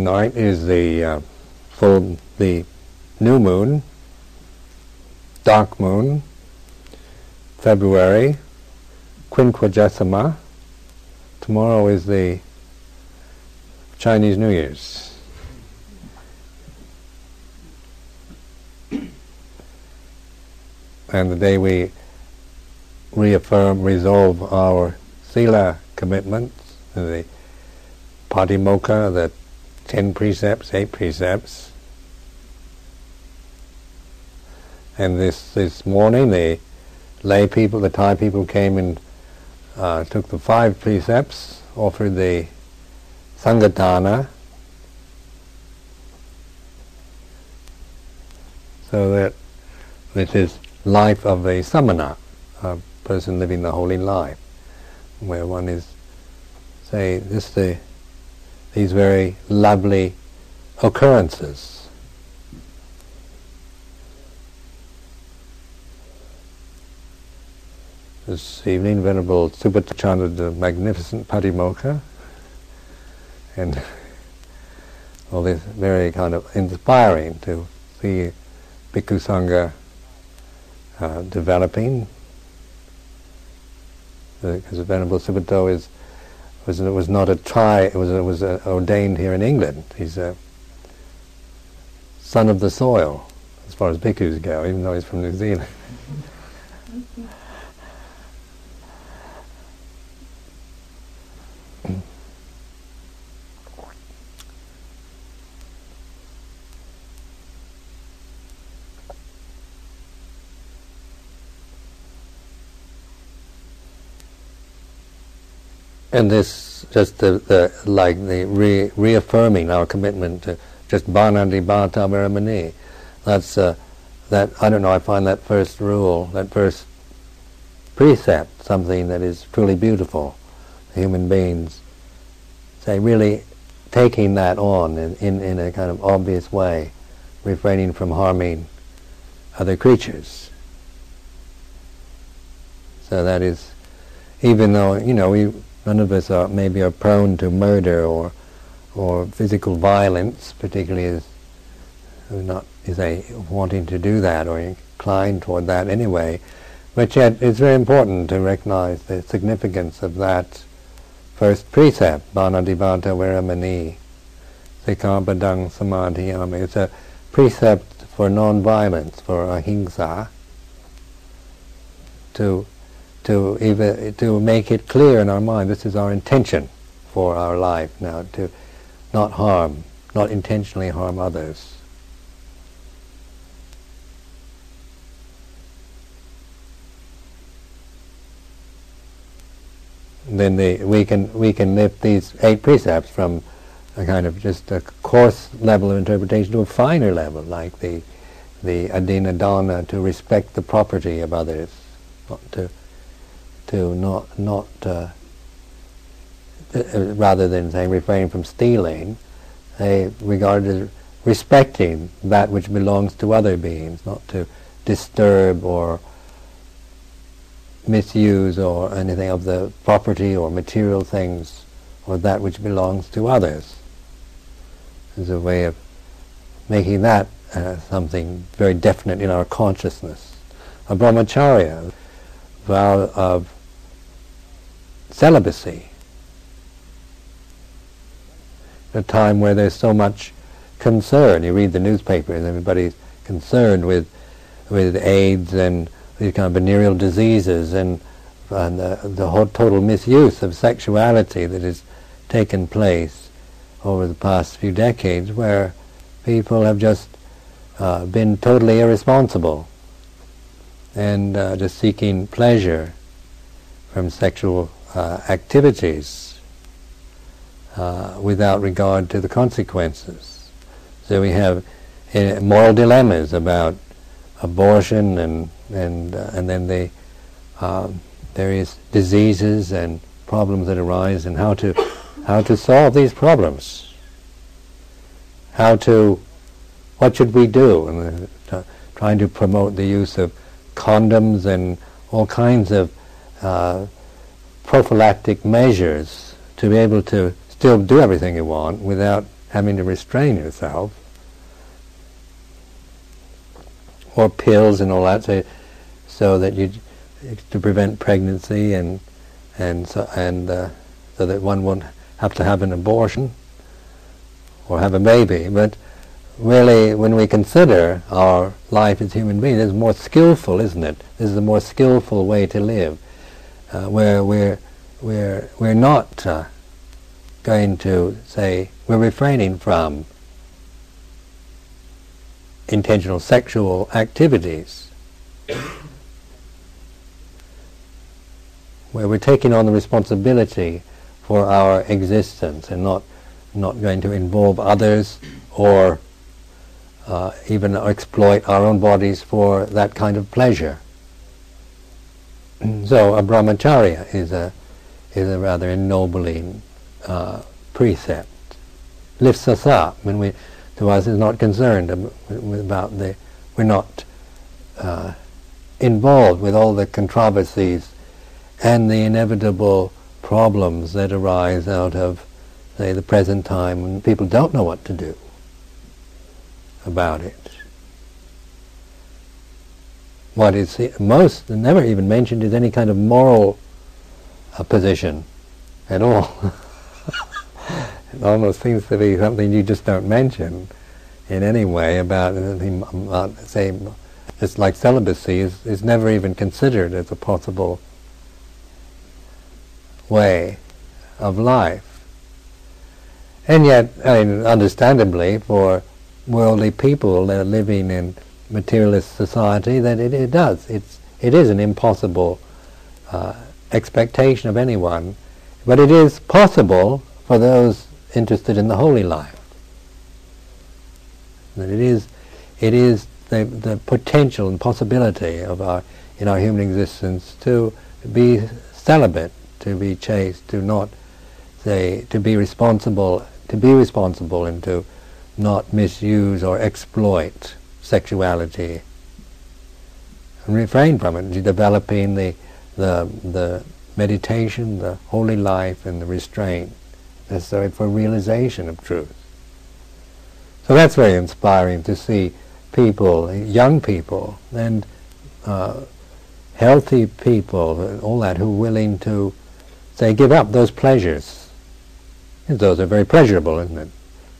tonight is the uh, full the new moon, dark moon, February, quinquagesima. Tomorrow is the Chinese New Year's. and the day we reaffirm, resolve our sila commitments, the patimokkha, the ten precepts, eight precepts. And this, this morning the lay people, the Thai people came and uh, took the five precepts, offered the sanghadana, so that this is life of a samana, a person living the holy life, where one is, say, this is the these very lovely occurrences. This evening, Venerable Subhata chanted the magnificent Patimokkha, and all this very kind of inspiring to see Bhikkhu Sangha uh, developing, because uh, Venerable Subhato is was was not a Thai, it was was uh, ordained here in England. He's a son of the soil, as far as bhikkhus go, even though he's from New Zealand. and this just the, the like the re, reaffirming our commitment to just banandi bhata veramani. That's uh, that I don't know. I find that first rule, that first precept, something that is truly beautiful. Human beings say really taking that on in, in, in a kind of obvious way, refraining from harming other creatures. So that is, even though you know we None of us are maybe are prone to murder or or physical violence, particularly as not is a wanting to do that or inclined toward that anyway. But yet it's very important to recognize the significance of that first precept, Banadivata Veramani, Sikkhapadang Samadhiyami. It's a precept for non-violence, for ahimsa, to to even to make it clear in our mind this is our intention for our life now to not harm, not intentionally harm others. then the, we can we can lift these eight precepts from a kind of just a coarse level of interpretation to a finer level, like the the adina dana, to respect the property of others, to to not not uh, uh, rather than saying refrain from stealing, they regarded as respecting that which belongs to other beings, not to disturb or misuse or anything of the property or material things or that which belongs to others. Is a way of making that uh, something very definite in our consciousness. A brahmacharya, vow of celibacy. A time where there's so much concern. You read the newspapers, everybody's concerned with with AIDS and these kind of venereal diseases and, and the, the whole total misuse of sexuality that has taken place over the past few decades, where people have just uh, been totally irresponsible and uh, just seeking pleasure from sexual uh, activities uh, without regard to the consequences. So we have uh, moral dilemmas about abortion and and uh, and then the um, various diseases and problems that arise and how to how to solve these problems. How to what should we do? And uh, trying to promote the use of condoms and all kinds of prophylactic measures to be able to still do everything you want without having to restrain yourself, or pills and all that, so, so that you to prevent pregnancy and and so and uh, so that one won't have to have an abortion or have a baby. But really, when we consider our life as human beings, it's more skillful, isn't it? This is a more skillful way to live, uh, where we're we're we're not uh, going to say we're refraining from intentional sexual activities where we're taking on the responsibility for our existence and not not going to involve others or uh, even exploit our own bodies for that kind of pleasure. So a brahmacharya is a is a rather ennobling uh, precept. Lifts us up when we to us is not concerned about the we're not uh, involved with all the controversies and the inevitable problems that arise out of, say, the present time when people don't know what to do about it. What is most never even mentioned is any kind of moral uh, position at all. it almost seems to be something you just don't mention in any way about, about say, it's like celibacy is, is never even considered as a possible way of life. And yet, I mean, understandably, for worldly people that are living in materialist society, that it, it does. It's, it is an impossible uh, expectation of anyone. But it is possible for those interested in the holy life. That it is, it is the, the potential and possibility of our, in our human existence to be celibate to be chaste, to not say to be responsible, to be responsible and to not misuse or exploit sexuality and refrain from it, developing the the the meditation, the holy life, and the restraint necessary for realization of truth. So that's very inspiring to see people, young people, and uh, healthy people, all that, who are willing to they give up those pleasures. Those are very pleasurable, isn't it?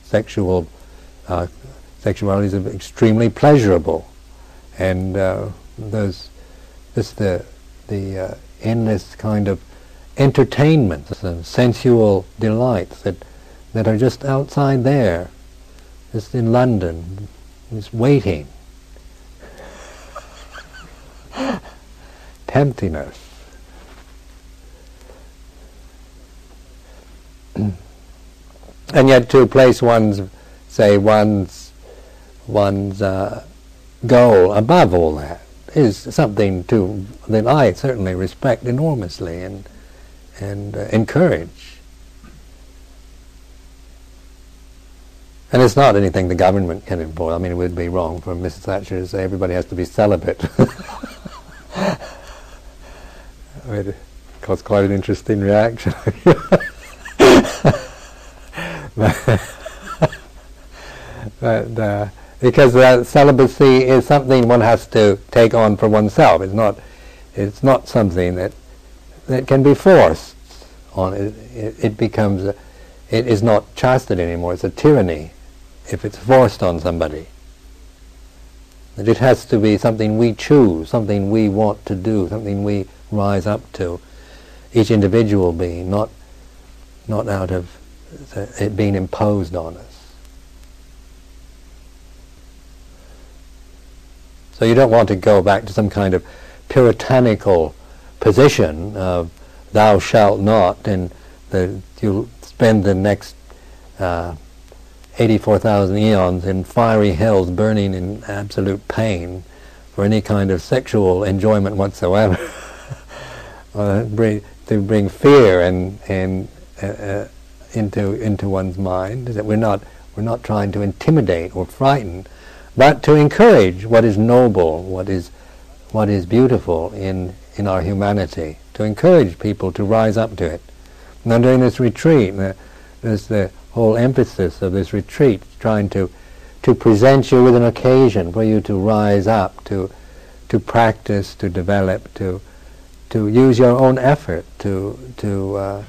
Sexual uh, sexuality is extremely pleasurable, and uh, those just the the uh, endless kind of entertainments and sensual delights that that are just outside there, just in London, just waiting, tempting us. and yet to place one's, say, one's, one's uh, goal above all that is something to that I certainly respect enormously and and uh, encourage. And it's not anything the government can impose. I mean, it would be wrong for Mrs. Thatcher to say everybody has to be celibate. it caused quite an interesting reaction. but uh, because uh, celibacy is something one has to take on for oneself. It's not. It's not something that that can be forced on. It, it, it becomes. A, it is not chastity anymore. It's a tyranny if it's forced on somebody. That it has to be something we choose, something we want to do, something we rise up to. Each individual being, not not out of it being imposed on us. So you don't want to go back to some kind of puritanical position of thou shalt not, and the, you'll spend the next uh, 84,000 eons in fiery hells burning in absolute pain for any kind of sexual enjoyment whatsoever. uh, bring, to bring fear and, and uh, uh into into one's mind. That we're not we're not trying to intimidate or frighten, but to encourage what is noble, what is what is beautiful in in our humanity. To encourage people to rise up to it. Now during this retreat, there's the whole emphasis of this retreat, trying to to present you with an occasion for you to rise up, to to practice, to develop, to to use your own effort, to to uh,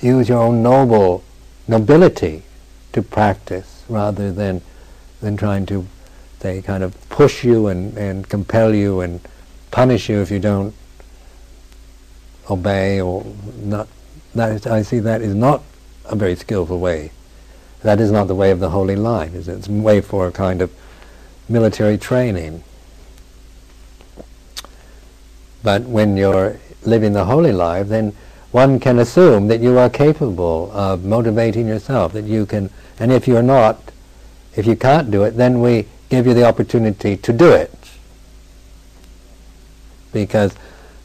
use your own noble nobility to practice, rather than than trying to they kind of push you and, and compel you and punish you if you don't obey or not. That is, I see that is not a very skillful way. That is not the way of the holy line. It's a way for a kind of military training. But when you're living the holy life, then one can assume that you are capable of motivating yourself, that you can, and if you're not, if you can't do it, then we give you the opportunity to do it. Because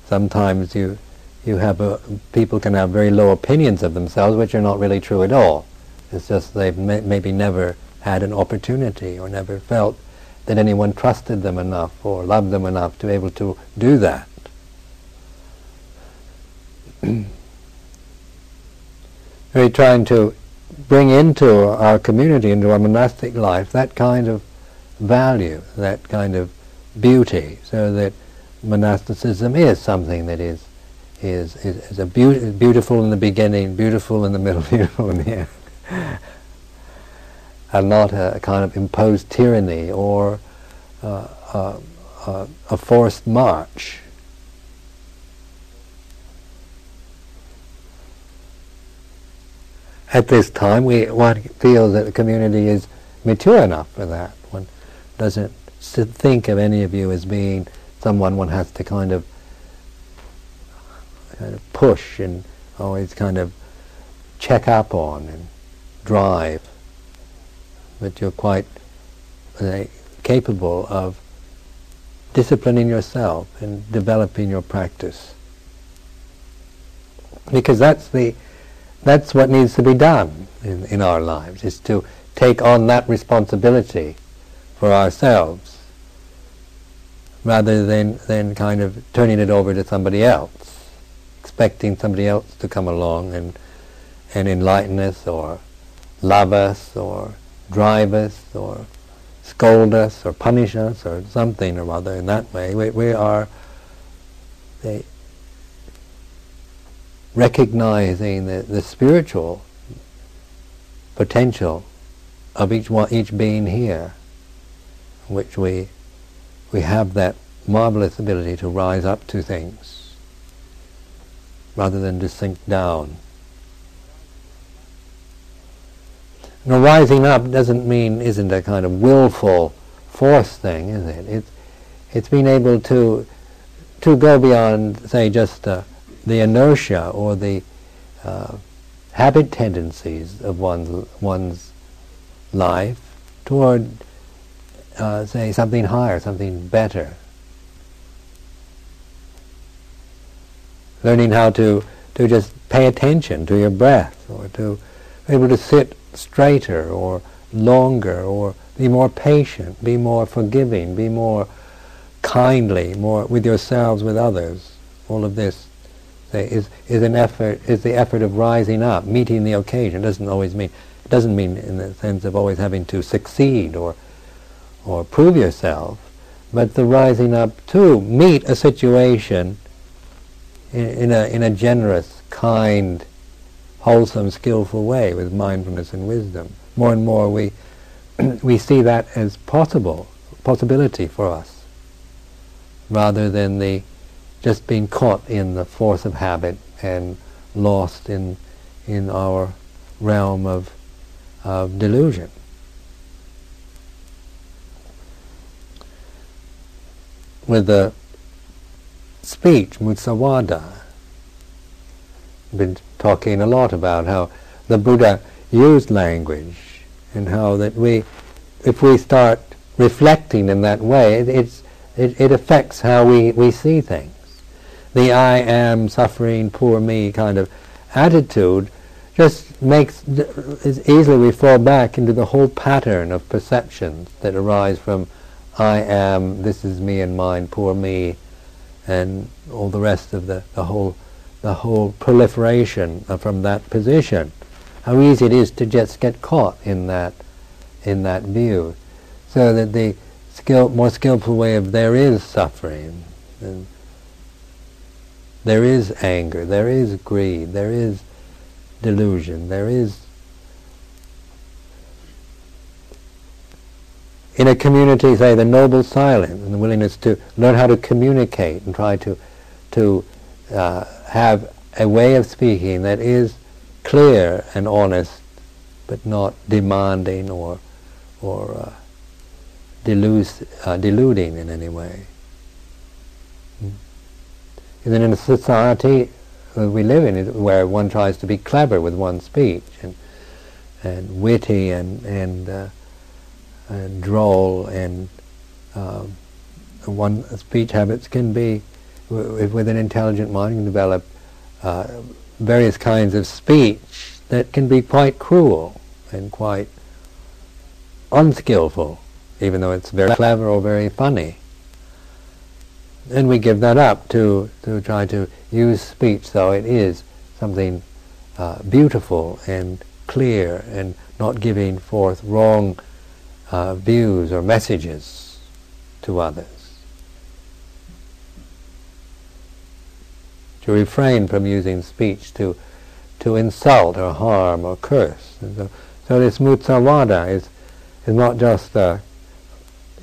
sometimes you you have a, people can have very low opinions of themselves, which are not really true at all. It's just they've may, maybe never had an opportunity or never felt that anyone trusted them enough or loved them enough to be able to do that. We're trying to bring into our community, into our monastic life, that kind of value, that kind of beauty, so that monasticism is something that is is is, is a be- beautiful in the beginning, beautiful in the middle, beautiful in the end, and not a, kind of imposed tyranny or uh, uh, uh, a forced march. At this time, we one feels that the community is mature enough for that One doesn't think of any of you as being someone one has to kind of kind of push and always kind of check up on and drive. But you're quite uh, capable of disciplining yourself and developing your practice. Because that's the that's what needs to be done in, in our lives, is to take on that responsibility for ourselves rather than, than kind of turning it over to somebody else, expecting somebody else to come along and, and enlighten us or love us or drive us or scold us or punish us or something or other in that way. We, we are recognizing the, the spiritual potential of each one, each being here which we we have that marvelous ability to rise up to things rather than to sink down. Now rising up doesn't mean isn't a kind of willful force thing, is it? It's it's being able to to go beyond, say, just uh, the inertia or the uh, habit tendencies of one's one's life toward uh, say something higher, something better. Learning how to, to just pay attention to your breath or to be able to sit straighter or longer or be more patient, be more forgiving, be more kindly, more with yourselves, with others. All of this say, is, is an effort, is the effort of rising up, meeting the occasion. It doesn't always mean, it doesn't mean in the sense of always having to succeed or or prove yourself, but the rising up to meet a situation in, in, a, in a generous, kind, wholesome, skillful way with mindfulness and wisdom. More and more we, we see that as possible, possibility for us, rather than the just being caught in the force of habit and lost in, in our realm of, of delusion. with the speech, Musavada. Been talking a lot about how the Buddha used language and how that we, if we start reflecting in that way, it, it's, it, it affects how we, we see things. The I am suffering, poor me kind of attitude just makes, easily we fall back into the whole pattern of perceptions that arise from I am, this is me and mine, poor me, and all the rest of the, the whole the whole proliferation from that position. how easy it is to just get caught in that in that view. So that the skill, more skillful way of there is suffering, and there is anger, there is greed, there is delusion, there is in a community, say, the noble silence and the willingness to learn how to communicate and try to to uh, have a way of speaking that is clear and honest, but not demanding or or uh, delude, uh, deluding in any way. And then in a society we live in, where one tries to be clever with one's speech and and witty and and uh, and droll and um, one speech habits can be with an intelligent mind can develop uh, various kinds of speech that can be quite cruel and quite unskillful, even though it's very clever or very funny. And we give that up to, to try to use speech though it is something uh, beautiful and clear and not giving forth wrong uh, views or messages to others. To refrain from using speech to, to insult or harm or curse. So, so, this musavada is, is not just uh,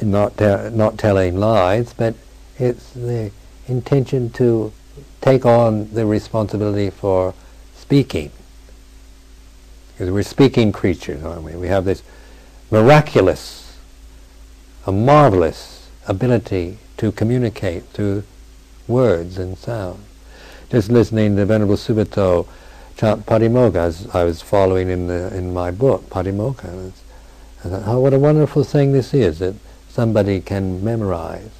not, te- not telling lies, but it's the intention to take on the responsibility for speaking. Because we're speaking creatures, aren't we? We have this miraculous, a marvelous ability to communicate through words and sound. Just listening to Venerable Subuto chant Patimokkha as I was following in the in my book, Patimokkha. I thought, oh, what a wonderful thing this is that somebody can memorize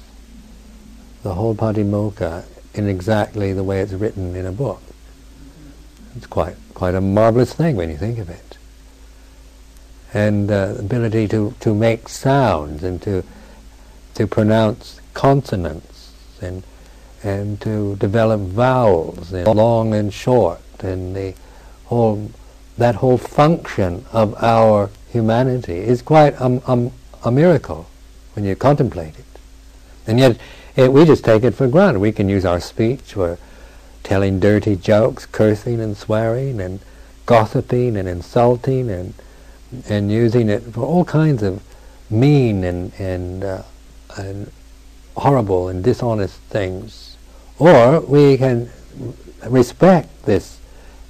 the whole Patimokkha in exactly the way it's written in a book. It's quite quite a marvelous thing when you think of it and uh, ability to, to make sounds and to to pronounce consonants and and to develop vowels and long and short and the whole that whole function of our humanity is quite a, a, a miracle when you contemplate it and yet it, we just take it for granted. We can use our speech for telling dirty jokes cursing and swearing and gossiping and insulting and and using it for all kinds of mean and and, uh, and horrible and dishonest things, or we can respect this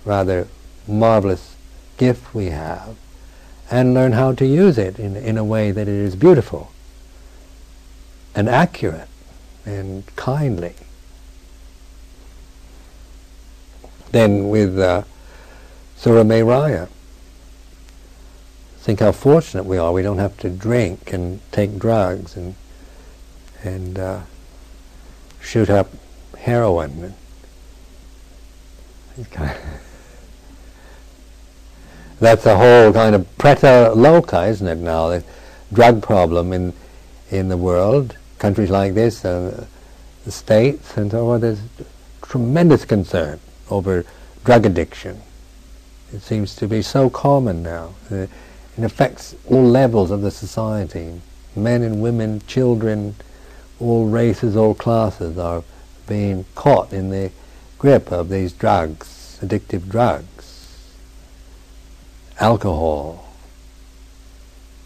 rather marvelous gift we have and learn how to use it in, in a way that it is beautiful and accurate and kindly. Then with uh, Surameraya, think how fortunate we are. We don't have to drink and take drugs and and uh, shoot up heroin. That's a whole kind of preta loka, isn't it? Now the drug problem in in the world, countries like this, uh, the states, and so on. There's tremendous concern over drug addiction. It seems to be so common now. Uh, it affects all levels of the society. Men and women, children, all races, all classes are being caught in the grip of these drugs, addictive drugs, alcohol,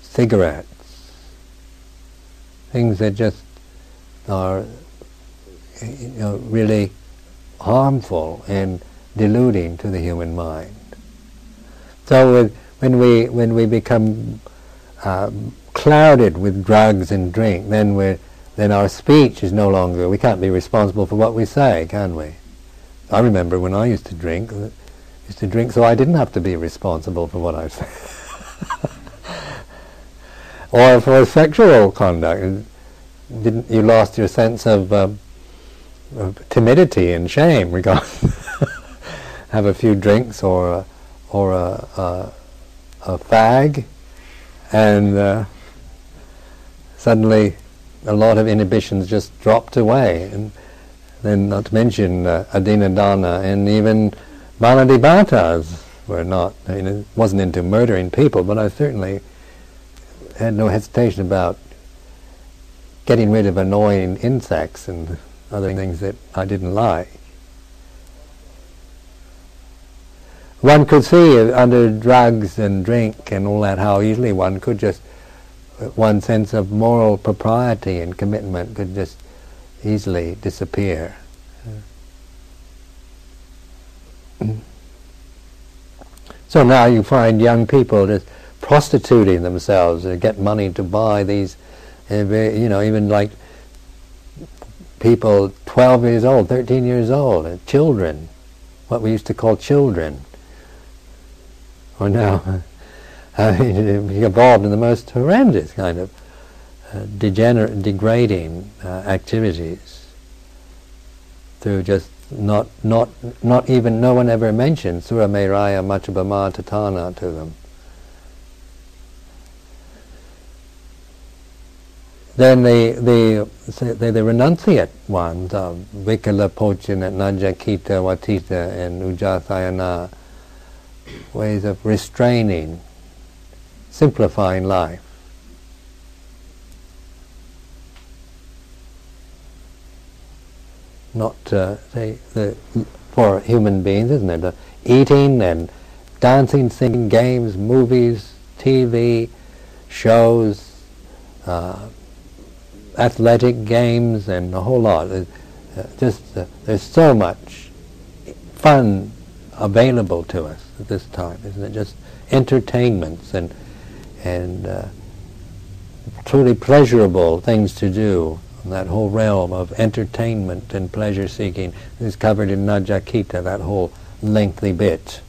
cigarettes, things that just are you know, really harmful and deluding to the human mind. So when we when we become uh, clouded with drugs and drink, then we then our speech is no longer. We can't be responsible for what we say, can we? I remember when I used to drink, used to drink so I didn't have to be responsible for what I said, or for sexual conduct. Didn't you lost your sense of, um, of timidity and shame regarding have a few drinks or or a, a a fag, and uh, suddenly a lot of inhibitions just dropped away. And then, not to mention uh, Adina Dana and even Banadibhatas, were not, I mean, it wasn't into murdering people, but I certainly had no hesitation about getting rid of annoying insects and other things that I didn't like. One could see under drugs and drink and all that how easily one could just, one sense of moral propriety and commitment could just easily disappear. So now you find young people just prostituting themselves to get money to buy these, you know, even like people 12 years old, 13 years old, children, what we used to call children, or now I mean, involved in the most horrendous kind of uh, degenerate, degrading uh, activities through just not, not, not even, no one ever mentioned Surameraya Machabama Tatana to them. Then the, the, the, the renunciate ones, uh, Vikala Bhojana, Najakita, Watita, and Uccasayana, ways of restraining, simplifying life. Not uh, say the, for human beings, isn't it? Uh, eating and dancing, singing, games, movies, TV, shows, uh, athletic games, and a whole lot. Uh, just uh, there's so much fun available to us at this time, isn't it? Just entertainments and and uh, truly pleasurable things to do. That whole realm of entertainment and pleasure seeking is covered in Najakita, that whole lengthy bit.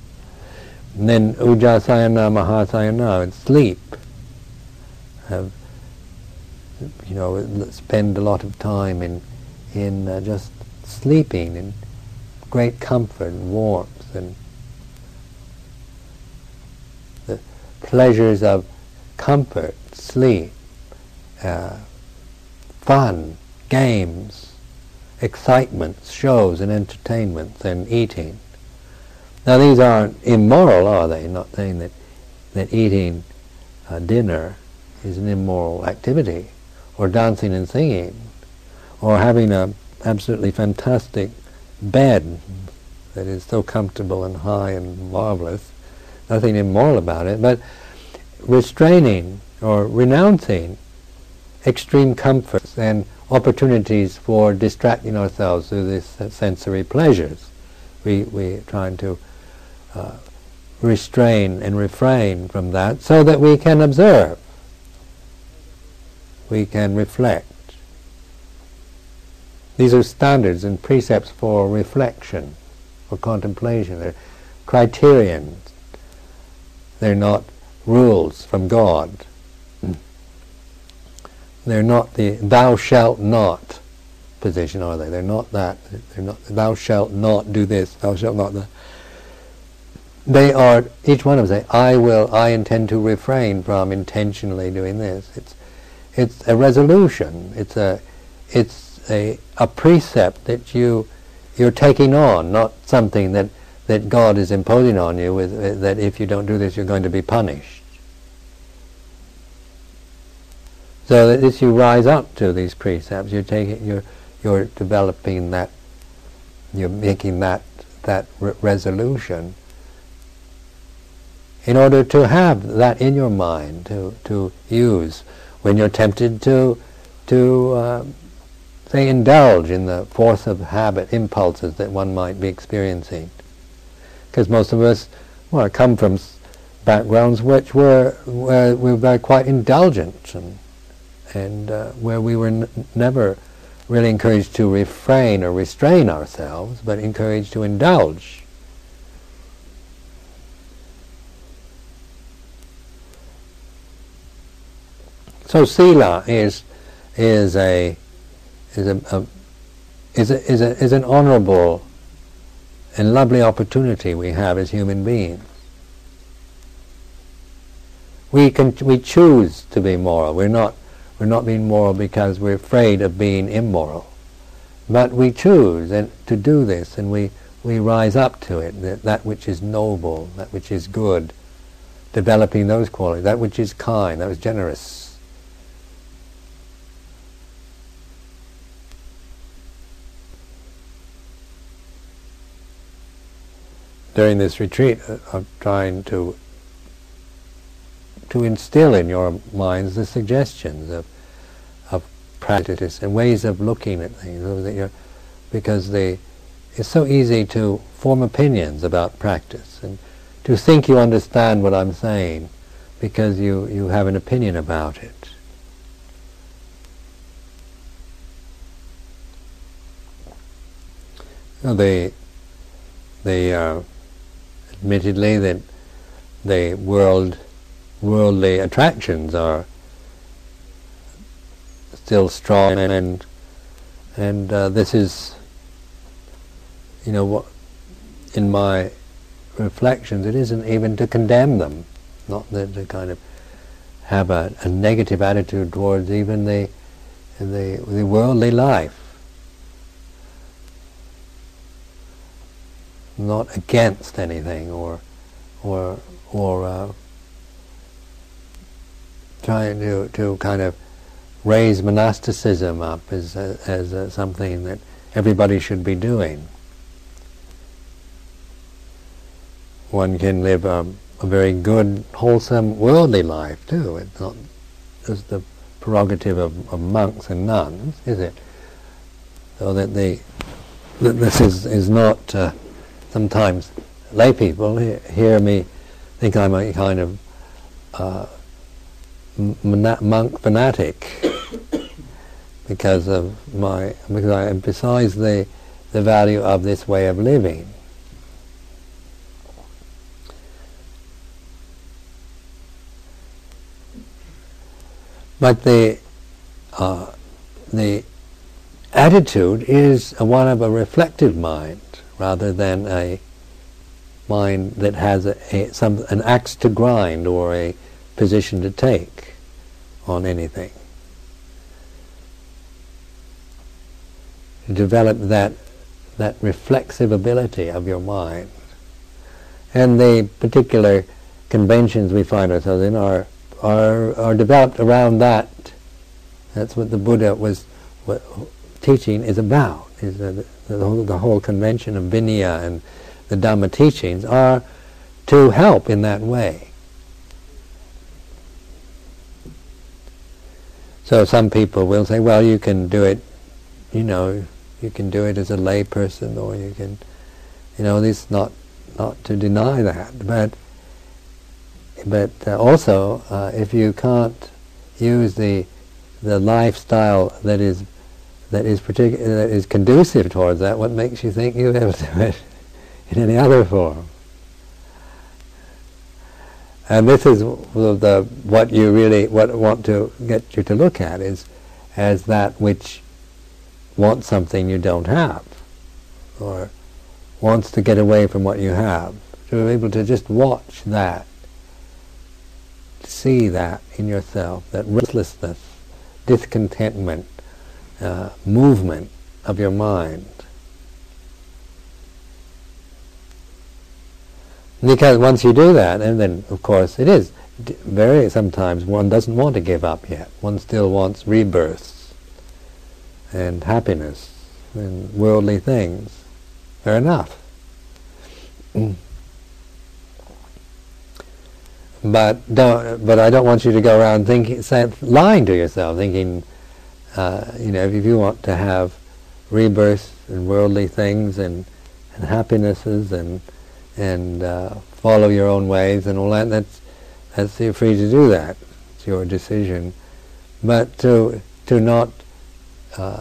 And then Uccasayana, Mahasayana, and sleep. Have, you know, spend a lot of time in in uh, just sleeping in great comfort and warmth and the pleasures of comfort, sleep, uh, fun, games, excitements, shows and entertainments and eating. Now these aren't immoral, are they? Not saying that, that eating uh, dinner is an immoral activity, or dancing and singing, or having a absolutely fantastic bed that is so comfortable and high and marvelous nothing immoral about it, but restraining or renouncing extreme comforts and opportunities for distracting ourselves through these sensory pleasures. We, we're trying to uh, restrain and refrain from that so that we can observe. We can reflect. These are standards and precepts for reflection, for contemplation. They're criterions they're not rules from God. They're not the thou shalt not position, are they? They're not that. They're not thou shalt not do this, thou shalt not that. They are, each one of them say, I will, I intend to refrain from intentionally doing this. It's, it's a resolution. It's a, it's a, a precept that you, you're taking on, not something that that God is imposing on you with that if you don't do this you're going to be punished. So that as you rise up to these precepts, you're taking, you're, you're developing that, you're making that that re- resolution in order to have that in your mind to to use when you're tempted to to uh, say indulge in the force of habit impulses that one might be experiencing because most of us well, come from backgrounds which were where we were quite indulgent and and uh, where we were n- never really encouraged to refrain or restrain ourselves, but encouraged to indulge. So sila is is a is a, a is a, is a, is an honorable and lovely opportunity we have as human beings. We can we choose to be moral. We're not we're not being moral because we're afraid of being immoral. But we choose and to do this and we, we rise up to it, that, that which is noble, that which is good, developing those qualities, that which is kind, that which is generous. During this retreat, uh, I'm trying to to instill in your minds the suggestions of of practice and ways of looking at things, because they it's so easy to form opinions about practice and to think you understand what I'm saying because you, you have an opinion about it. Well, they, they uh, admittedly that the world, worldly attractions are still strong and and uh, this is you know, what, in my reflections, it isn't even to condemn them, not that to kind of have a, a negative attitude towards even the, the, the worldly life. Not against anything or, or, or uh, trying to, to kind of raise monasticism up as, as, as something that everybody should be doing. one can live a, a very good, wholesome, worldly life too. It's not just the prerogative of, of monks and nuns, is it? So that the that this is is not uh, sometimes lay people hear me think I'm a kind of uh, monk fanatic because of my because I emphasize the the value of this way of living. But the uh, the attitude is one of a reflective mind rather than a mind that has a, a, some an axe to grind or a position to take on anything. Develop that that reflexive ability of your mind. And the particular conventions we find ourselves in are are, are developed around that. That's what the Buddha was teaching is about. Is the, the, whole, the whole convention of Vinaya and the Dhamma teachings are to help in that way. So some people will say, well, you can do it, you know, you can do it as a lay person, or you can, you know, this not not to deny that, but but uh, also uh, if you can't use the the lifestyle that is that is particular that is conducive towards that, what makes you think you have to do it in any other form? And this is the what you really what want to get you to look at is as that which wants something you don't have, or wants to get away from what you have. To be able to just watch that see that in yourself, that restlessness, discontentment, uh, movement of your mind. Because once you do that, and then of course it is very sometimes one doesn't want to give up yet. One still wants rebirths and happiness and worldly things. Fair enough. But don't. But I don't want you to go around thinking, say, lying to yourself, thinking, uh, you know, if you want to have rebirth and worldly things and, and happinesses and and uh, follow your own ways and all that, that's that's you're free to do that. It's your decision. But to to not uh,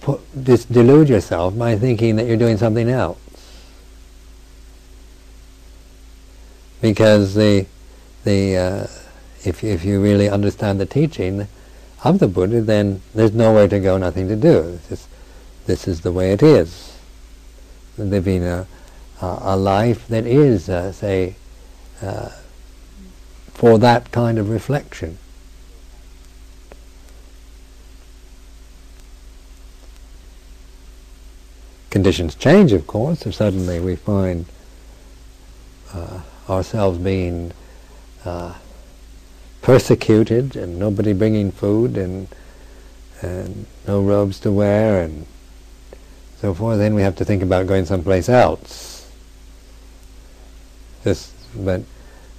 put, just delude yourself by thinking that you're doing something else. because the the uh, if if you really understand the teaching of the Buddha, then there's nowhere to go, nothing to do. Just, this is the way it is. Living a a life that is, uh, say, uh, for that kind of reflection. conditions change, of course, if suddenly we find uh, ourselves being uh, persecuted and nobody bringing food and and no robes to wear and so forth, then we have to think about going someplace else. Just, but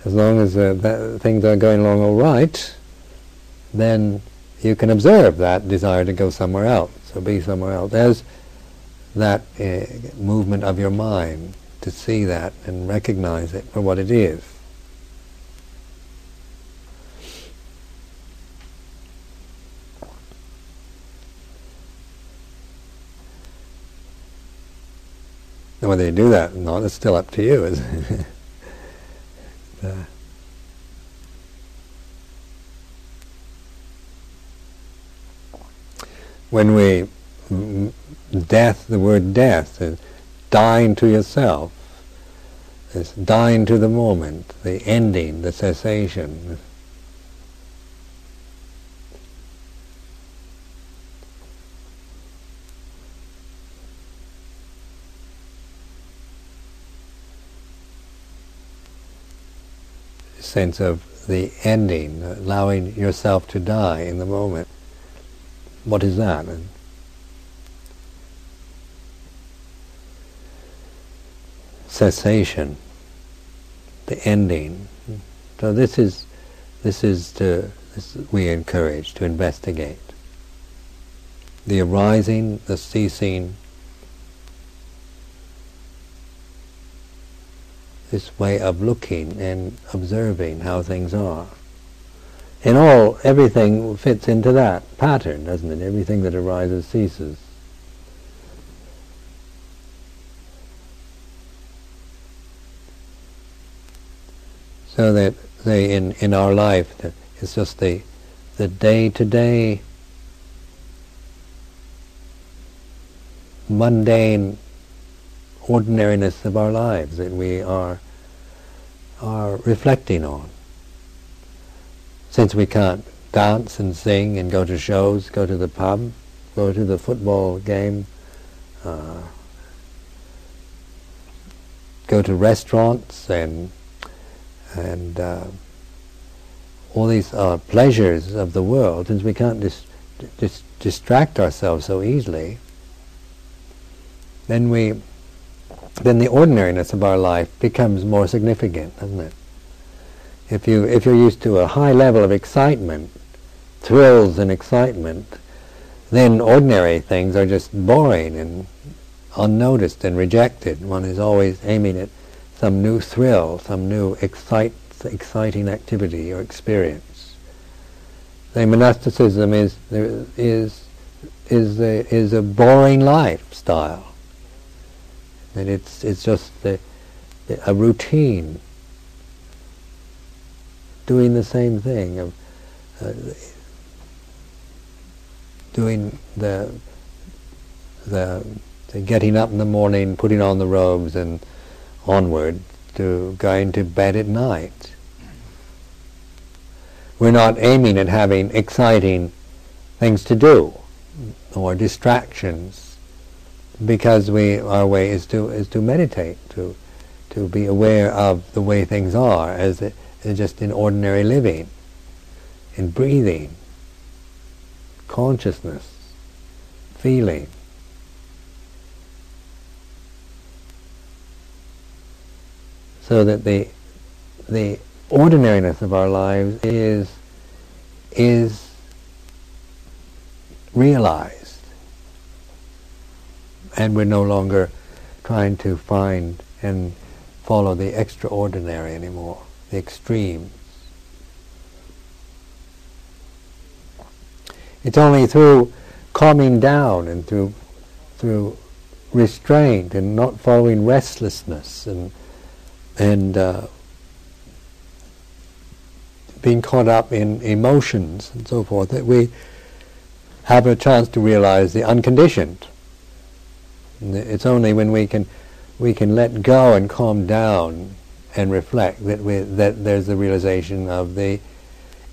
as long as uh, things are going along all right, then you can observe that desire to go somewhere else, or be somewhere else. There's that uh, movement of your mind to see that and recognize it for what it is. And whether you do that or not, it's still up to you. Isn't it? when we death, the word death, is dying to yourself, is dying to the moment, the ending, the cessation. Sense of the ending, allowing yourself to die in the moment. What is that? cessation, the ending. So this is this is to this we encourage to investigate the arising, the ceasing, this way of looking and observing how things are. In all, everything fits into that pattern, doesn't it? Everything that arises ceases. So that they, in, in our life, it's just the, the day-to-day mundane ordinariness of our lives that we are are reflecting on. Since we can't dance and sing and go to shows, go to the pub, go to the football game, uh, go to restaurants and and uh, all these uh, pleasures of the world, since we can't dis- dis- distract ourselves so easily, then we then the ordinariness of our life becomes more significant, doesn't it? If you if you're used to a high level of excitement, thrills and excitement, then ordinary things are just boring and unnoticed and rejected. One is always aiming at some new thrill, some new excite, exciting activity or experience. The monasticism is is is a, is a boring lifestyle and it's it's just a, a routine, doing the same thing, of uh, doing the, the the getting up in the morning, putting on the robes, and onward to going to bed at night. We're not aiming at having exciting things to do or distractions because we our way is to is to meditate to to be aware of the way things are as, just in ordinary living in breathing consciousness feeling. So that the the ordinariness of our lives is is realized and we're no longer trying to find and follow the extraordinary anymore, the extremes. It's only through calming down and through through restraint and not following restlessness and and uh, being caught up in emotions and so forth that we have a chance to realize the unconditioned it's only when we can we can let go and calm down and reflect that we, that there's the realization of the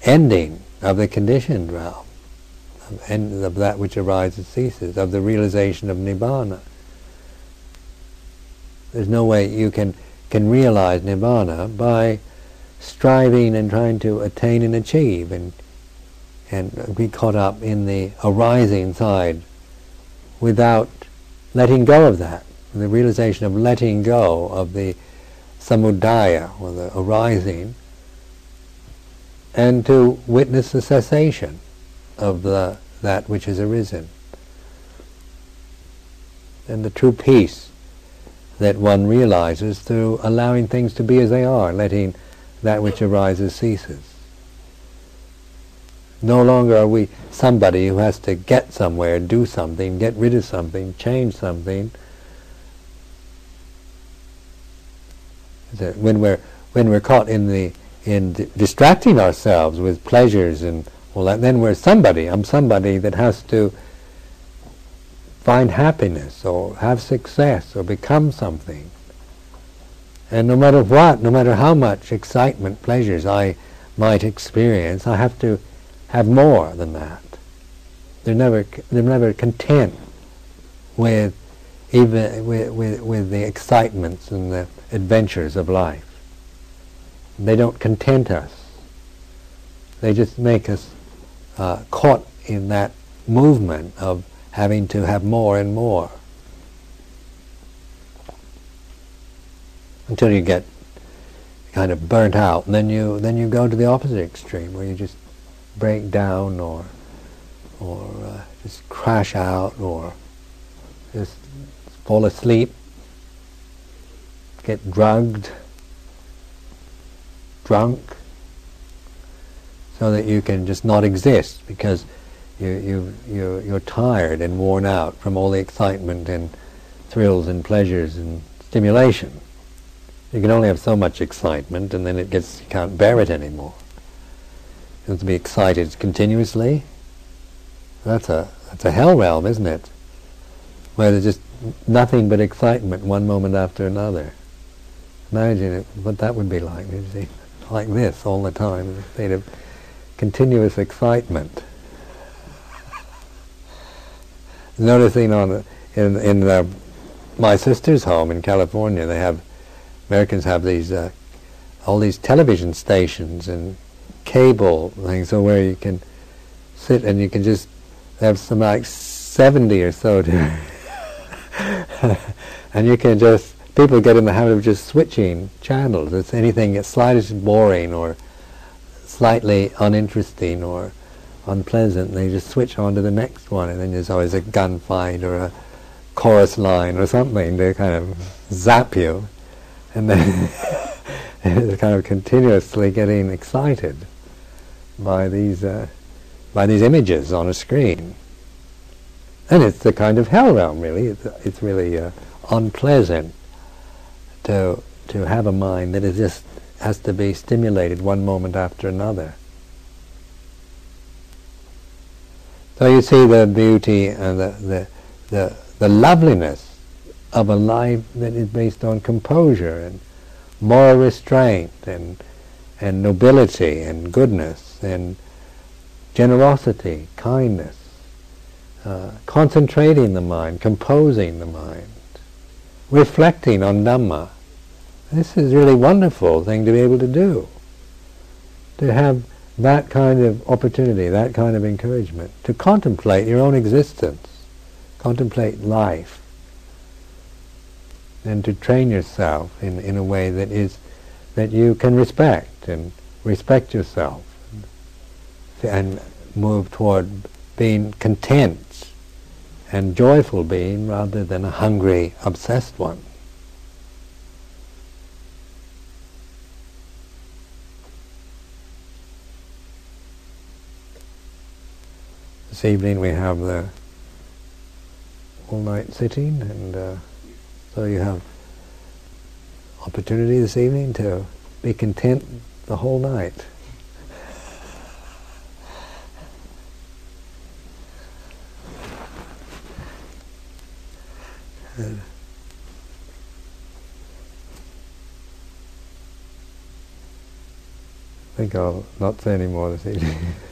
ending of the conditioned realm, of, end, of that which arises ceases, of the realization of nibbana, There's no way you can, can realize nirvana by striving and trying to attain and achieve and, and be caught up in the arising side without letting go of that. The realization of letting go of the samudaya, or the arising, and to witness the cessation of the, that which has arisen. And the true peace that one realizes through allowing things to be as they are, letting that which arises ceases. No longer are we somebody who has to get somewhere, do something, get rid of something, change something. When we're when we're caught in the in distracting ourselves with pleasures and all that, then we're somebody. I'm somebody that has to find happiness or have success or become something. And no matter what, no matter how much excitement, pleasures I might experience, I have to have more than that. They're never, they're never content with even with, with, with the excitements and the adventures of life. They don't content us. They just make us uh, caught in that movement of having to have more and more. Until you get kind of burnt out, and then you then you go to the opposite extreme where you just break down or or uh, just crash out or just fall asleep, get drugged, drunk, so that you can just not exist because you, you, you, you're tired and worn out from all the excitement and thrills and pleasures and stimulation. You can only have so much excitement and then it gets, you can't bear it anymore. Have to be excited continuously. That's a, that's a hell realm, isn't it? Where there's just nothing but excitement one moment after another. Imagine it, what that would be like. Like this all the time, a state of continuous excitement noticing on in in the, my sister's home in California, they have Americans have these uh, all these television stations and cable things, so where you can sit and you can just have some like seventy or so, and you can just people get in the habit of just switching channels. It's anything that's slightly boring or slightly uninteresting or unpleasant, they just switch on to the next one, and then there's always a gunfight or a chorus line or something to kind of zap you, and then it's kind of continuously getting excited by these uh, by these images on a screen, and it's the kind of hell realm. Really, it's, it's really uh, unpleasant to to have a mind that is just has to be stimulated one moment after another. So you see the beauty and the, the, the, the loveliness of a life that is based on composure and moral restraint and, and nobility and goodness and generosity, kindness, uh, concentrating the mind, composing the mind, reflecting on Dhamma. This is really wonderful thing to be able to do. To have that kind of opportunity, that kind of encouragement, to contemplate your own existence, contemplate life, and to train yourself in, in a way that is that you can respect and respect yourself and move toward being content and joyful being rather than a hungry, obsessed one. This evening we have the all-night sitting, and uh, so you have opportunity this evening to be content the whole night. I think I'll not say any more this evening.